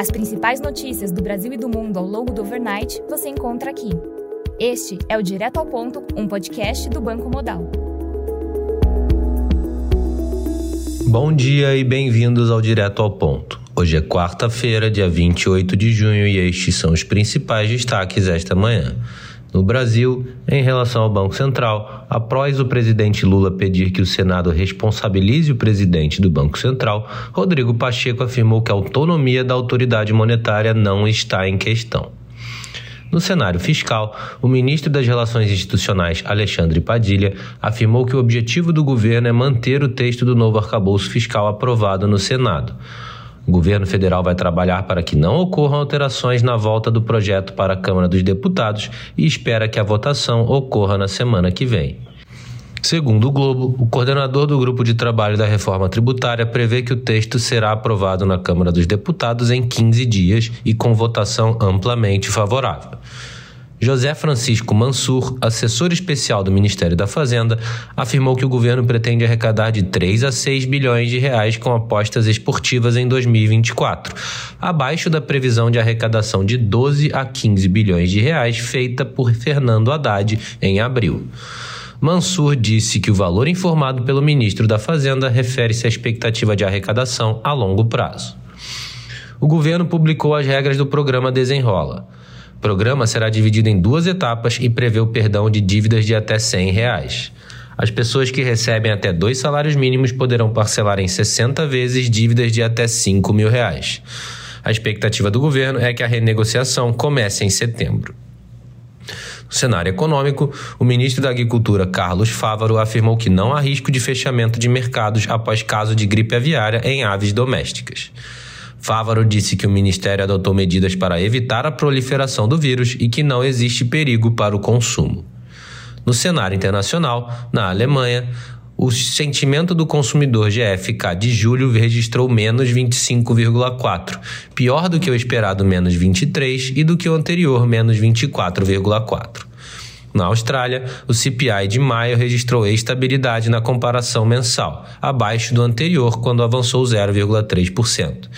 As principais notícias do Brasil e do mundo ao longo do overnight você encontra aqui. Este é o Direto ao Ponto, um podcast do Banco Modal. Bom dia e bem-vindos ao Direto ao Ponto. Hoje é quarta-feira, dia 28 de junho, e estes são os principais destaques esta manhã. No Brasil, em relação ao Banco Central, após o presidente Lula pedir que o Senado responsabilize o presidente do Banco Central, Rodrigo Pacheco afirmou que a autonomia da autoridade monetária não está em questão. No cenário fiscal, o ministro das Relações Institucionais, Alexandre Padilha, afirmou que o objetivo do governo é manter o texto do novo arcabouço fiscal aprovado no Senado. O governo federal vai trabalhar para que não ocorram alterações na volta do projeto para a Câmara dos Deputados e espera que a votação ocorra na semana que vem. Segundo o Globo, o coordenador do grupo de trabalho da reforma tributária prevê que o texto será aprovado na Câmara dos Deputados em 15 dias e com votação amplamente favorável. José Francisco Mansur, assessor especial do Ministério da Fazenda, afirmou que o governo pretende arrecadar de 3 a 6 bilhões de reais com apostas esportivas em 2024, abaixo da previsão de arrecadação de 12 a 15 bilhões de reais feita por Fernando Haddad em abril. Mansur disse que o valor informado pelo ministro da Fazenda refere-se à expectativa de arrecadação a longo prazo. O governo publicou as regras do programa Desenrola. O programa será dividido em duas etapas e prevê o perdão de dívidas de até 100 reais. As pessoas que recebem até dois salários mínimos poderão parcelar em 60 vezes dívidas de até 5 mil reais. A expectativa do governo é que a renegociação comece em setembro. No cenário econômico, o ministro da Agricultura, Carlos Fávaro, afirmou que não há risco de fechamento de mercados após caso de gripe aviária em aves domésticas. Fávaro disse que o ministério adotou medidas para evitar a proliferação do vírus e que não existe perigo para o consumo. No cenário internacional, na Alemanha, o sentimento do consumidor GFK de julho registrou menos 25,4, pior do que o esperado menos 23 e do que o anterior menos 24,4. Na Austrália, o CPI de maio registrou estabilidade na comparação mensal, abaixo do anterior, quando avançou 0,3%.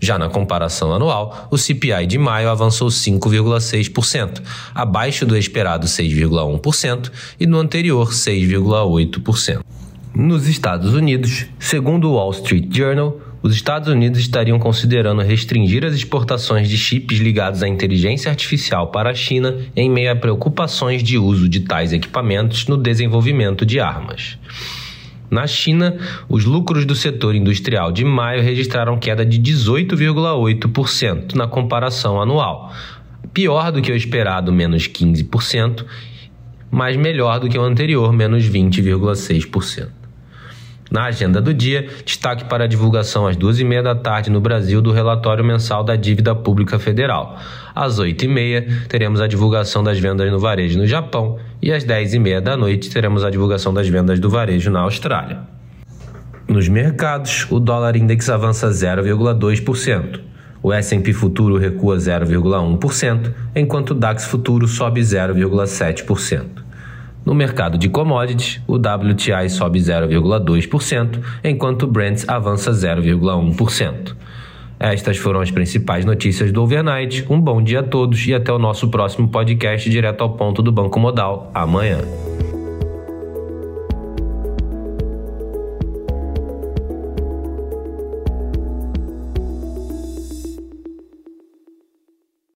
Já na comparação anual, o CPI de maio avançou 5,6%, abaixo do esperado 6,1% e no anterior 6,8%. Nos Estados Unidos, segundo o Wall Street Journal, os Estados Unidos estariam considerando restringir as exportações de chips ligados à inteligência artificial para a China em meio a preocupações de uso de tais equipamentos no desenvolvimento de armas. Na China, os lucros do setor industrial de maio registraram queda de 18,8% na comparação anual, pior do que o esperado, menos 15%, mas melhor do que o anterior, menos 20,6%. Na agenda do dia, destaque para a divulgação às duas e meia da tarde no Brasil do relatório mensal da dívida pública federal. Às oito e meia, teremos a divulgação das vendas no varejo no Japão e às dez e meia da noite teremos a divulgação das vendas do varejo na Austrália. Nos mercados, o dólar index avança 0,2%. O S&P futuro recua 0,1%, enquanto o DAX futuro sobe 0,7%. No mercado de commodities, o WTI sobe 0,2%, enquanto o Brent avança 0,1%. Estas foram as principais notícias do Overnight. Um bom dia a todos e até o nosso próximo podcast direto ao ponto do Banco Modal amanhã.